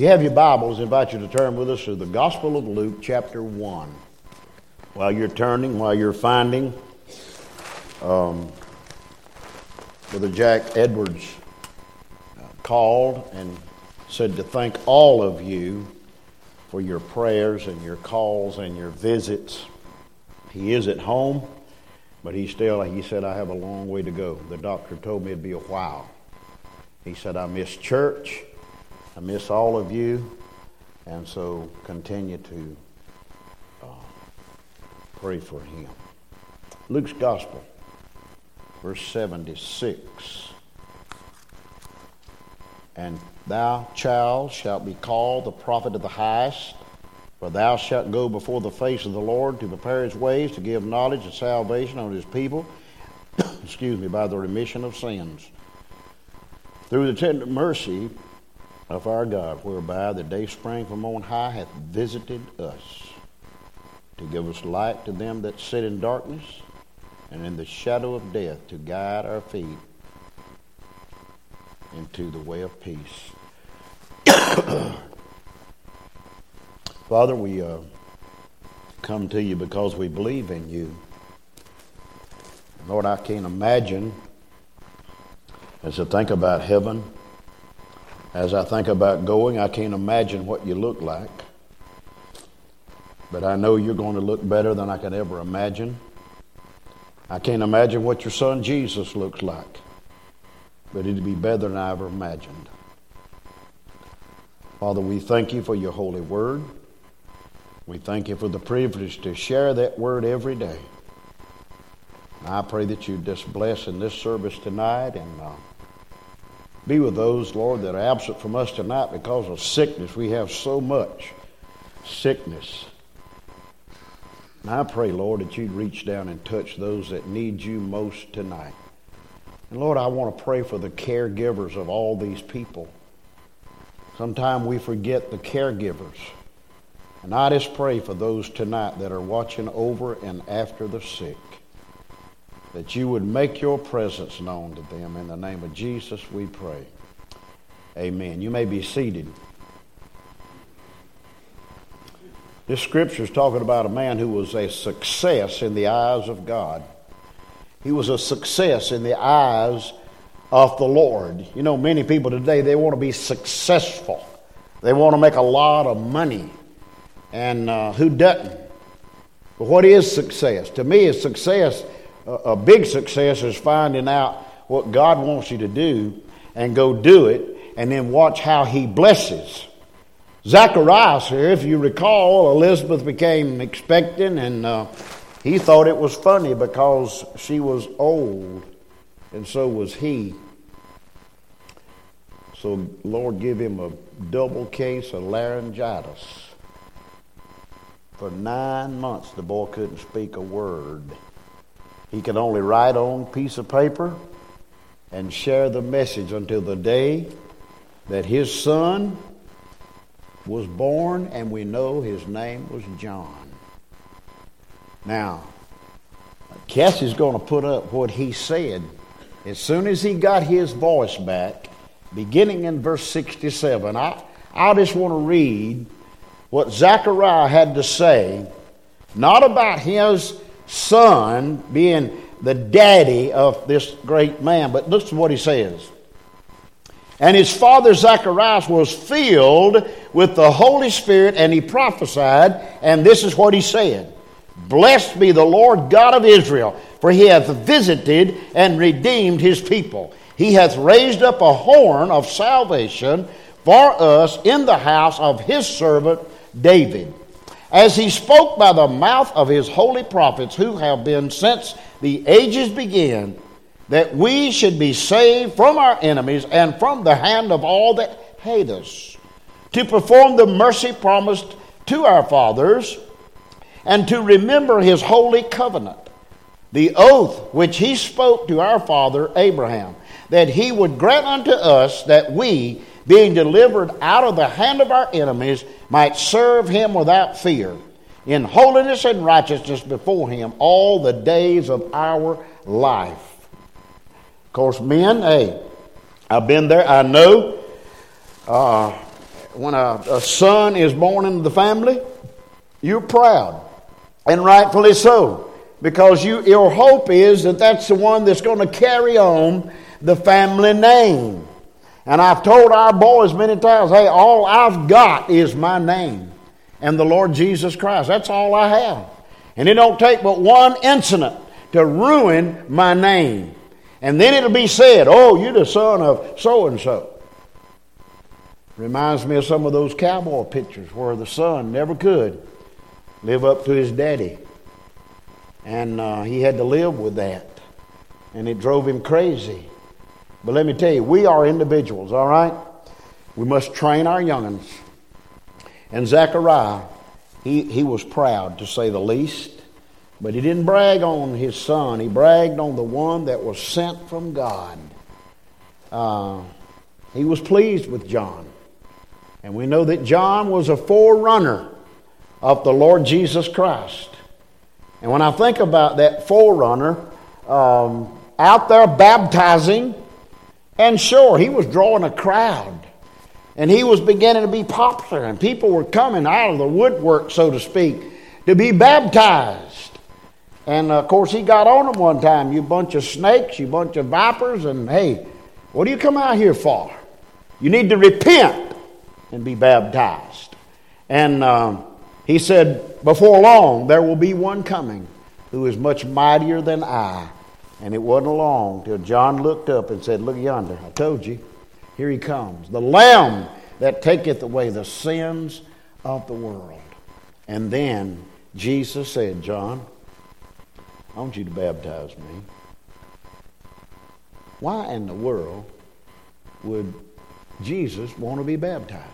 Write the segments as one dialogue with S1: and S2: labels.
S1: You have your Bibles, I invite you to turn with us to the Gospel of Luke, chapter 1. While you're turning, while you're finding, um, Brother Jack Edwards uh, called and said to thank all of you for your prayers and your calls and your visits. He is at home, but he still, he said, I have a long way to go. The doctor told me it'd be a while. He said, I miss church. I miss all of you. And so continue to uh, pray for him. Luke's Gospel, verse 76. And thou, child, shalt be called the prophet of the highest, for thou shalt go before the face of the Lord to prepare his ways, to give knowledge and salvation unto his people, excuse me, by the remission of sins through the tender mercy of our God, whereby the day spring from on high hath visited us, to give us light to them that sit in darkness, and in the shadow of death, to guide our feet into the way of peace. Father, we uh, come to you because we believe in you. Lord, I can't imagine as I think about heaven, as I think about going, I can't imagine what you look like. But I know you're going to look better than I could ever imagine. I can't imagine what your son Jesus looks like, but it'd be better than I ever imagined. Father, we thank you for your holy word. We thank you for the privilege to share that word every day. I pray that you just bless in this service tonight and uh, be with those, Lord, that are absent from us tonight because of sickness. We have so much sickness. And I pray, Lord, that you'd reach down and touch those that need you most tonight. And Lord, I want to pray for the caregivers of all these people. Sometimes we forget the caregivers. And I just pray for those tonight that are watching over and after the sick that you would make your presence known to them. In the name of Jesus, we pray. Amen. You may be seated. This scripture is talking about a man who was a success in the eyes of God. He was a success in the eyes of the Lord. You know, many people today, they want to be successful. They want to make a lot of money. And uh, who doesn't? But what is success? To me, is success a big success is finding out what God wants you to do and go do it and then watch how he blesses. Zacharias here, if you recall, Elizabeth became expectant and uh, he thought it was funny because she was old and so was he. So, Lord, give him a double case of laryngitis. For nine months, the boy couldn't speak a word. He could only write on piece of paper and share the message until the day that his son was born, and we know his name was John. Now, Cassie's going to put up what he said. As soon as he got his voice back, beginning in verse 67, I, I just want to read what Zechariah had to say, not about his son being the daddy of this great man. But listen to what he says. And his father Zacharias was filled with the Holy Spirit, and he prophesied, and this is what he said Blessed be the Lord God of Israel, for he hath visited and redeemed his people. He hath raised up a horn of salvation for us in the house of his servant David as he spoke by the mouth of his holy prophets who have been since the ages began, that we should be saved from our enemies and from the hand of all that hate us, to perform the mercy promised to our fathers, and to remember his holy covenant, the oath which he spoke to our father Abraham, that he would grant unto us that we, being delivered out of the hand of our enemies, might serve him without fear, in holiness and righteousness before him all the days of our life. Of course, men, hey, I've been there, I know. Uh, when a, a son is born into the family, you're proud, and rightfully so, because you, your hope is that that's the one that's going to carry on the family name. And I've told our boys many times, hey, all I've got is my name and the Lord Jesus Christ. That's all I have. And it don't take but one incident to ruin my name. And then it'll be said, oh, you're the son of so and so. Reminds me of some of those cowboy pictures where the son never could live up to his daddy. And uh, he had to live with that. And it drove him crazy. But let me tell you, we are individuals, all right? We must train our youngins. And Zechariah, he, he was proud to say the least, but he didn't brag on his son. He bragged on the one that was sent from God. Uh, he was pleased with John. And we know that John was a forerunner of the Lord Jesus Christ. And when I think about that forerunner um, out there baptizing, and sure, he was drawing a crowd. And he was beginning to be popular, and people were coming out of the woodwork, so to speak, to be baptized. And of course, he got on them one time, you bunch of snakes, you bunch of vipers, and hey, what do you come out here for? You need to repent and be baptized. And um, he said, Before long, there will be one coming who is much mightier than I. And it wasn't long till John looked up and said, Look yonder, I told you, here he comes, the Lamb that taketh away the sins of the world. And then Jesus said, John, I want you to baptize me. Why in the world would Jesus want to be baptized?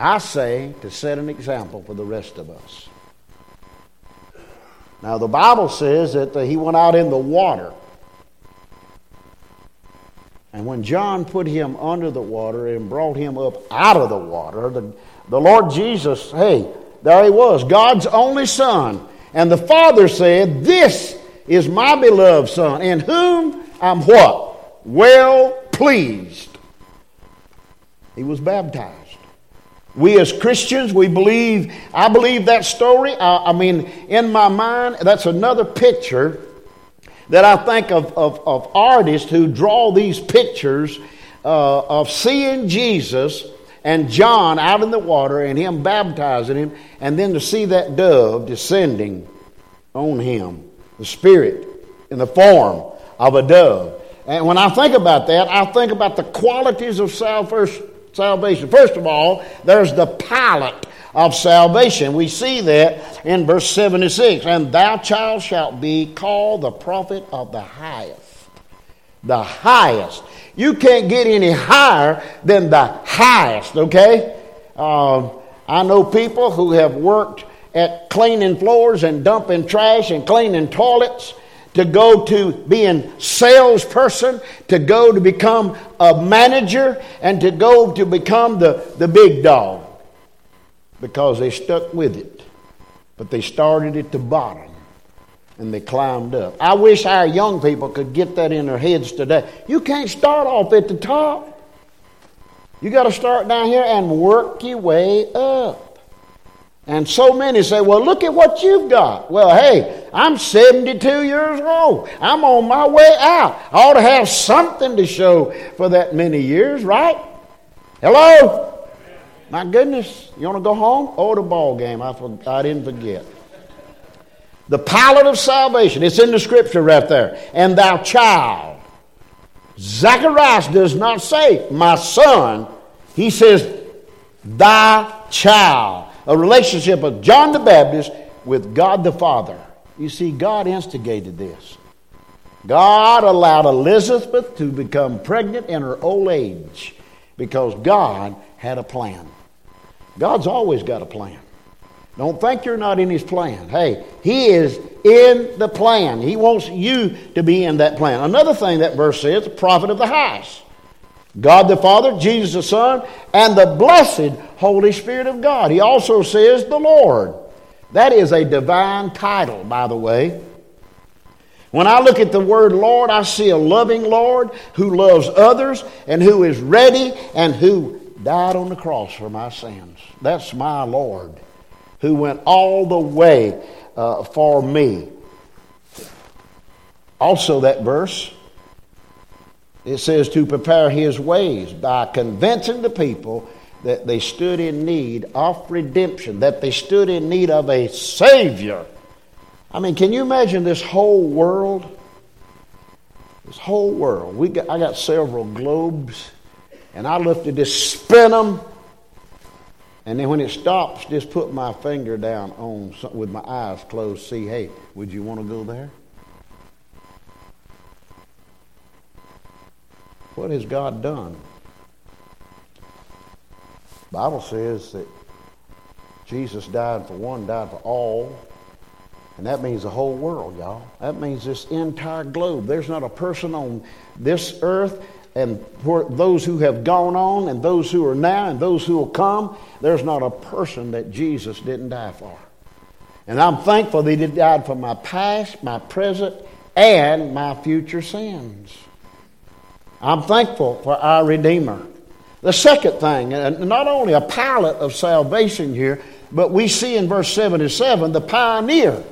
S1: I say to set an example for the rest of us. Now, the Bible says that he went out in the water. And when John put him under the water and brought him up out of the water, the, the Lord Jesus, hey, there he was, God's only Son. And the Father said, This is my beloved Son, in whom I'm what? Well pleased. He was baptized. We as Christians, we believe, I believe that story. I, I mean, in my mind, that's another picture that I think of, of, of artists who draw these pictures uh, of seeing Jesus and John out in the water and him baptizing him, and then to see that dove descending on him, the Spirit in the form of a dove. And when I think about that, I think about the qualities of salvation salvation. First of all, there's the pilot of salvation. We see that in verse 76. And thou, child, shalt be called the prophet of the highest. The highest. You can't get any higher than the highest, okay? Uh, I know people who have worked at cleaning floors and dumping trash and cleaning toilets to go to being salesperson, to go to become a manager, and to go to become the, the big dog because they stuck with it. But they started at the bottom and they climbed up. I wish our young people could get that in their heads today. You can't start off at the top. You got to start down here and work your way up. And so many say, well, look at what you've got. Well, hey, I'm 72 years old. I'm on my way out. I ought to have something to show for that many years, right? Hello? My goodness. You want to go home? Oh, the ball game. I, I didn't forget. The pilot of salvation. It's in the scripture right there. And thou child. Zacharias does not say, my son. He says, thy child a relationship of John the Baptist with God the Father. You see, God instigated this. God allowed Elizabeth to become pregnant in her old age because God had a plan. God's always got a plan. Don't think you're not in His plan. Hey, He is in the plan. He wants you to be in that plan. Another thing that verse says, prophet of the highest. God the Father, Jesus the Son, and the blessed Holy Spirit of God. He also says the Lord. That is a divine title, by the way. When I look at the word Lord, I see a loving Lord who loves others and who is ready and who died on the cross for my sins. That's my Lord who went all the way uh, for me. Also, that verse, it says to prepare his ways by convincing the people that they stood in need of redemption, that they stood in need of a Savior. I mean, can you imagine this whole world? This whole world. We got, I got several globes, and I love to just spin them, and then when it stops, just put my finger down on with my eyes closed. See, hey, would you want to go there? What has God done? Bible says that Jesus died for one, died for all. And that means the whole world, y'all. That means this entire globe. There's not a person on this earth and for those who have gone on and those who are now and those who will come, there's not a person that Jesus didn't die for. And I'm thankful that he died for my past, my present, and my future sins. I'm thankful for our Redeemer. The second thing, and not only a pilot of salvation here, but we see in verse 77 the pioneer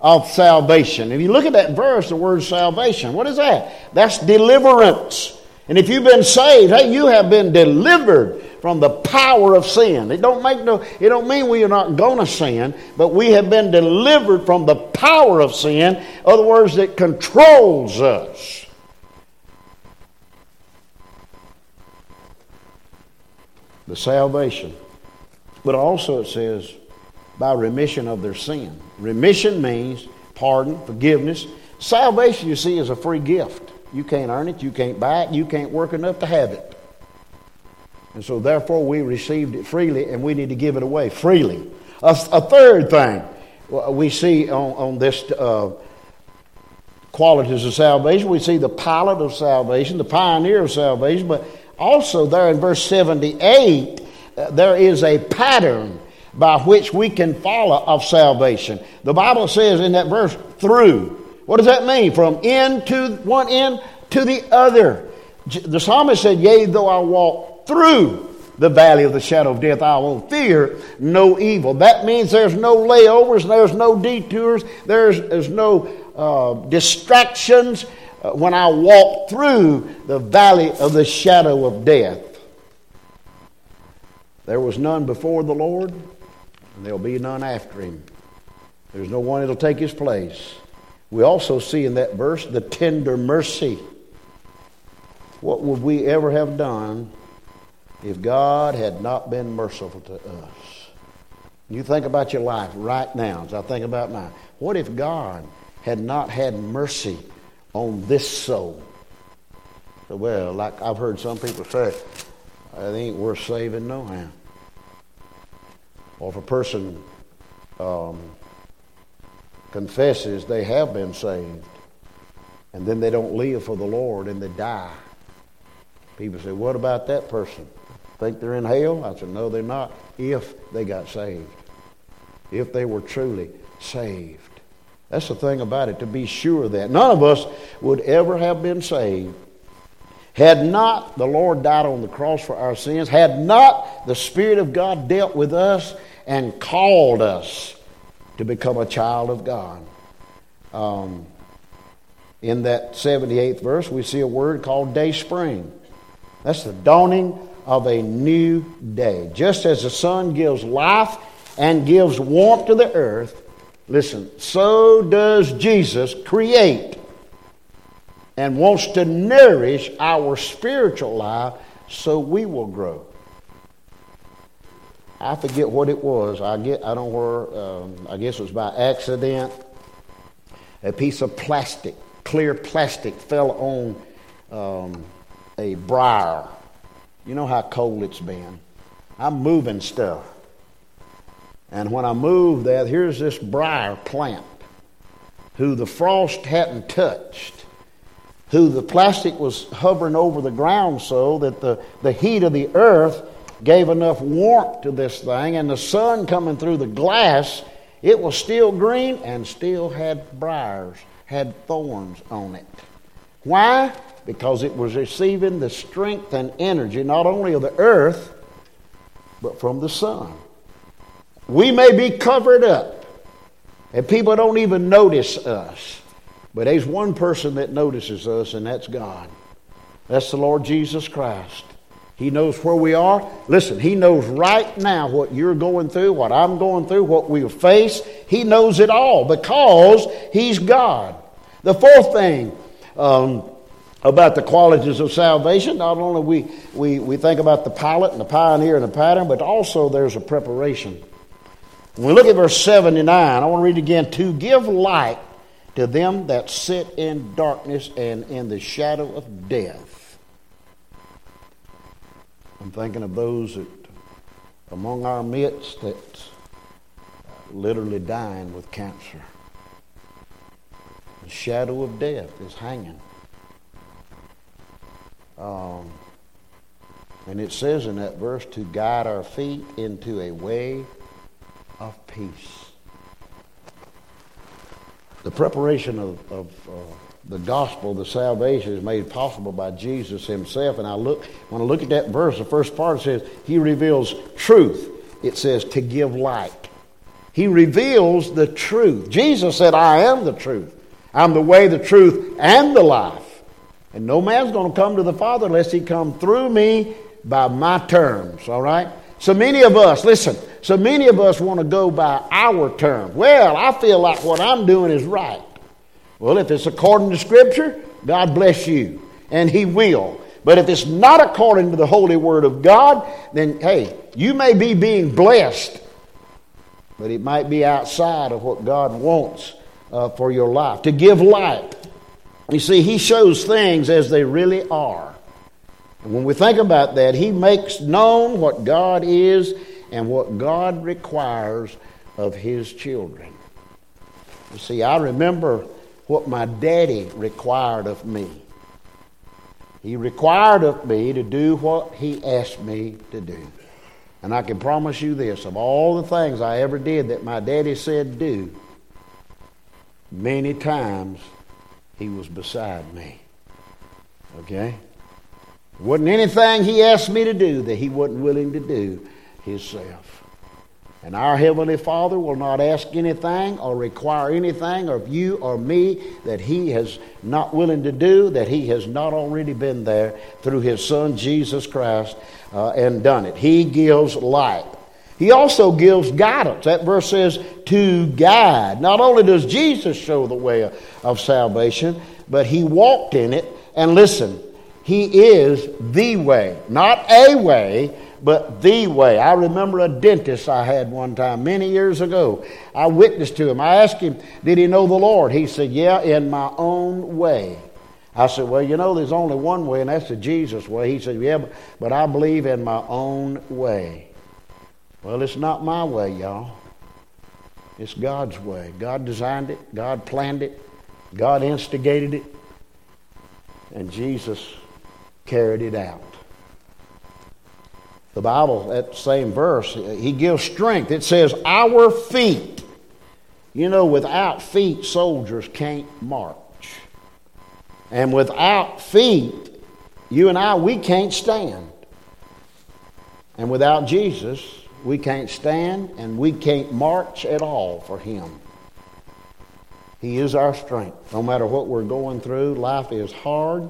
S1: of salvation. If you look at that verse, the word salvation, what is that? That's deliverance. And if you've been saved, hey, you have been delivered from the power of sin. It don't make no it don't mean we are not gonna sin, but we have been delivered from the power of sin, other words, that controls us. The salvation. But also it says, by remission of their sin. Remission means pardon, forgiveness. Salvation, you see, is a free gift. You can't earn it, you can't buy it, you can't work enough to have it. And so, therefore, we received it freely and we need to give it away freely. A, a third thing we see on, on this uh, qualities of salvation, we see the pilot of salvation, the pioneer of salvation, but also, there in verse 78, uh, there is a pattern by which we can follow of salvation. The Bible says in that verse, through. What does that mean? From end to one end to the other. The psalmist said, Yea, though I walk through the valley of the shadow of death, I will fear no evil. That means there's no layovers, there's no detours, there's, there's no uh, distractions, uh, when I walk through the valley of the shadow of death. There was none before the Lord, and there'll be none after him. There's no one that'll take his place. We also see in that verse the tender mercy. What would we ever have done if God had not been merciful to us? You think about your life right now, as I think about mine. What if God had not had mercy on this soul. So, well, like I've heard some people say, it ain't worth saving no how. Or if a person um, confesses they have been saved and then they don't live for the Lord and they die, people say, what about that person? Think they're in hell? I said, no, they're not if they got saved. If they were truly saved. That's the thing about it, to be sure that none of us would ever have been saved had not the Lord died on the cross for our sins, had not the Spirit of God dealt with us and called us to become a child of God. Um, in that 78th verse, we see a word called day spring. That's the dawning of a new day. Just as the sun gives life and gives warmth to the earth, Listen, so does Jesus create and wants to nourish our spiritual life so we will grow. I forget what it was. I get I don't know um, I guess it was by accident. A piece of plastic, clear plastic, fell on um, a briar. You know how cold it's been. I'm moving stuff. And when I moved that, here's this briar plant who the frost hadn't touched, who the plastic was hovering over the ground so that the, the heat of the earth gave enough warmth to this thing, and the sun coming through the glass, it was still green and still had briars, had thorns on it. Why? Because it was receiving the strength and energy not only of the earth, but from the Son. We may be covered up, and people don't even notice us. But there's one person that notices us, and that's God. That's the Lord Jesus Christ. He knows where we are. Listen, He knows right now what you're going through, what I'm going through, what we face. He knows it all because He's God. The fourth thing um, about the qualities of salvation, not only we, we, we think about the pilot and the pioneer and the pattern, but also there's a preparation. When we look at verse 79, I want to read again to give light to them that sit in darkness and in the shadow of death I'm thinking of those that among our midst that literally dying with cancer. The shadow of death is hanging. Um, and it says in that verse to guide our feet into a way of peace. The preparation of, of uh, the gospel, the salvation is made possible by Jesus himself. And I look, when I look at that verse, the first part says, He reveals truth. It says to give light. He reveals the truth. Jesus said, I am the truth. I'm the way, the truth, and the life. And no man's going to come to the Father unless he come through me by my terms, all right? So many of us, listen, so many of us want to go by our terms. Well, I feel like what I'm doing is right. Well, if it's according to Scripture, God bless you, and He will. But if it's not according to the holy word of God, then hey, you may be being blessed, but it might be outside of what God wants uh, for your life. To give light. You see, He shows things as they really are. And when we think about that, He makes known what God is and what God requires of His children. You see, I remember what my daddy required of me. He required of me to do what he asked me to do. And I can promise you this of all the things I ever did that my daddy said do, many times he was beside me. Okay? Wasn't anything he asked me to do that he wasn't willing to do himself. And our Heavenly Father will not ask anything or require anything of you or me that He has not willing to do, that He has not already been there through His Son Jesus Christ uh, and done it. He gives light. He also gives guidance. That verse says to guide. Not only does Jesus show the way of, of salvation, but He walked in it. And listen, He is the way, not a way but the way. I remember a dentist I had one time many years ago. I witnessed to him. I asked him, Did he know the Lord? He said, Yeah, in my own way. I said, Well, you know, there's only one way, and that's the Jesus way. He said, Yeah, but I believe in my own way. Well, it's not my way, y'all. It's God's way. God designed it, God planned it, God instigated it, and Jesus carried it out. The Bible, that same verse, he gives strength. It says, Our feet. You know, without feet, soldiers can't march. And without feet, you and I, we can't stand. And without Jesus, we can't stand and we can't march at all for Him. He is our strength. No matter what we're going through, life is hard,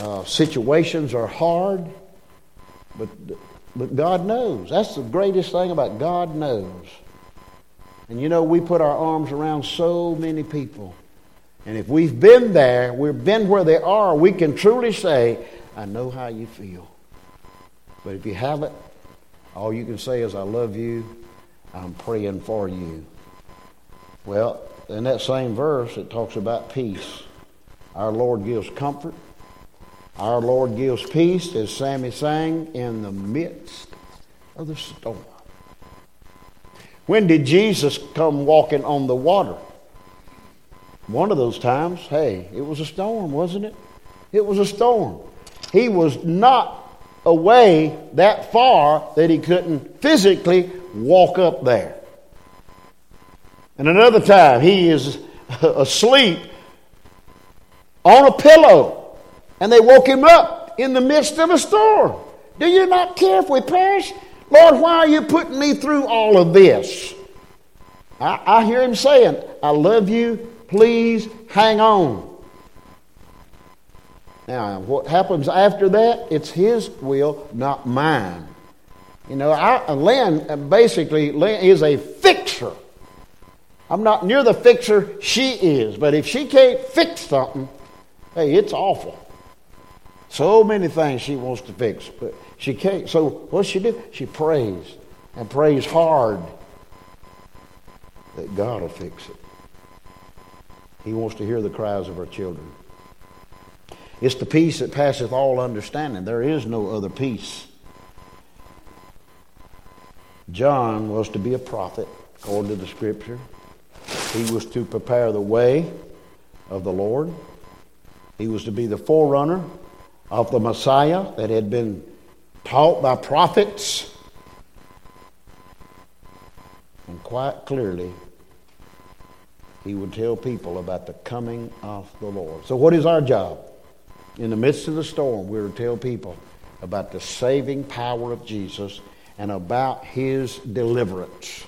S1: uh, situations are hard, but but God knows. That's the greatest thing about God knows. And you know, we put our arms around so many people. And if we've been there, we've been where they are, we can truly say, I know how you feel. But if you haven't, all you can say is, I love you. I'm praying for you. Well, in that same verse, it talks about peace. Our Lord gives comfort. Our Lord gives peace, as Sammy sang, in the midst of the storm. When did Jesus come walking on the water? One of those times, hey, it was a storm, wasn't it? It was a storm. He was not away that far that he couldn't physically walk up there. And another time, he is asleep on a pillow and they woke him up in the midst of a storm. Do you not care if we perish? Lord, why are you putting me through all of this? I, I hear him saying, I love you. Please hang on. Now, what happens after that? It's his will, not mine. You know, I, uh, Lynn uh, basically Lynn is a fixer. I'm not near the fixer she is, but if she can't fix something, hey, it's awful. So many things she wants to fix, but she can't. So what she do? She prays and prays hard that God will fix it. He wants to hear the cries of our children. It's the peace that passeth all understanding. There is no other peace. John was to be a prophet, according to the scripture. He was to prepare the way of the Lord. He was to be the forerunner of the Messiah that had been taught by prophets. And quite clearly, he would tell people about the coming of the Lord. So, what is our job? In the midst of the storm, we're to tell people about the saving power of Jesus and about his deliverance.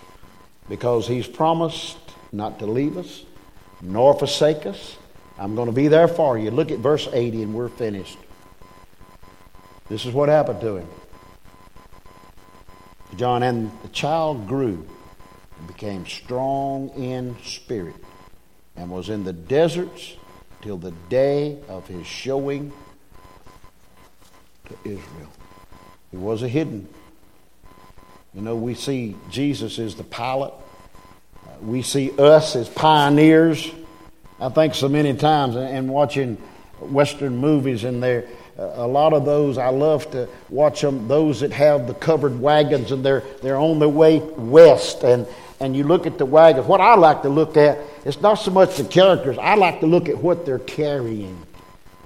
S1: Because he's promised not to leave us nor forsake us. I'm going to be there for you. Look at verse 80 and we're finished. This is what happened to him. John, and the child grew and became strong in spirit and was in the deserts till the day of his showing to Israel. He was a hidden. You know, we see Jesus as the pilot. Uh, we see us as pioneers. I think so many times, and watching Western movies, and there, a lot of those I love to watch them. Those that have the covered wagons, and they're they're on their way west, and and you look at the wagons. What I like to look at it's not so much the characters. I like to look at what they're carrying.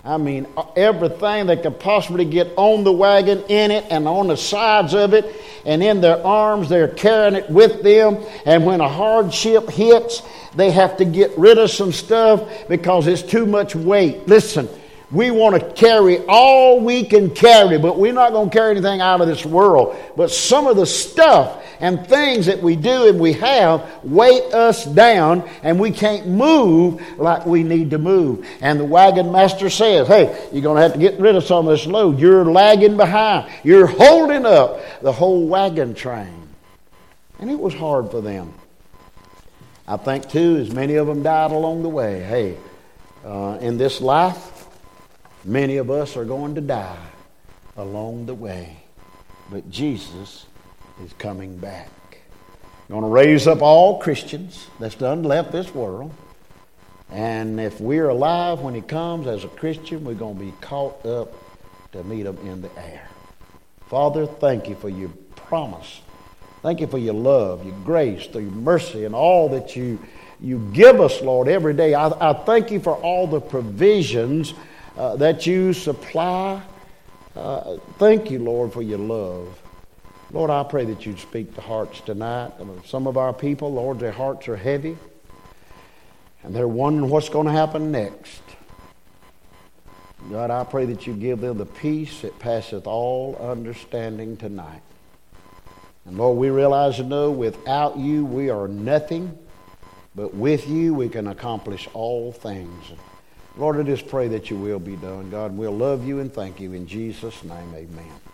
S1: I mean, uh, everything they could possibly get on the wagon, in it, and on the sides of it, and in their arms, they're carrying it with them. And when a hardship hits, they have to get rid of some stuff because it's too much weight. Listen, we want to carry all we can carry, but we're not going to carry anything out of this world. But some of the stuff and things that we do and we have weight us down, and we can't move like we need to move. And the wagon master says, Hey, you're going to have to get rid of some of this load. You're lagging behind, you're holding up the whole wagon train. And it was hard for them. I think, too, as many of them died along the way. Hey, uh, in this life, Many of us are going to die along the way, but Jesus is coming back. Going to raise up all Christians that's done left this world. And if we're alive when he comes as a Christian, we're going to be caught up to meet him in the air. Father, thank you for your promise. Thank you for your love, your grace, your mercy, and all that you, you give us, Lord, every day. I, I thank you for all the provisions uh, that you supply. Uh, thank you, Lord, for your love. Lord, I pray that you'd speak to hearts tonight. Some of our people, Lord, their hearts are heavy, and they're wondering what's going to happen next. God, I pray that you give them the peace that passeth all understanding tonight. And Lord, we realize and know without you we are nothing, but with you we can accomplish all things. Lord, I just pray that your will be done. God, we'll love you and thank you. In Jesus' name, amen.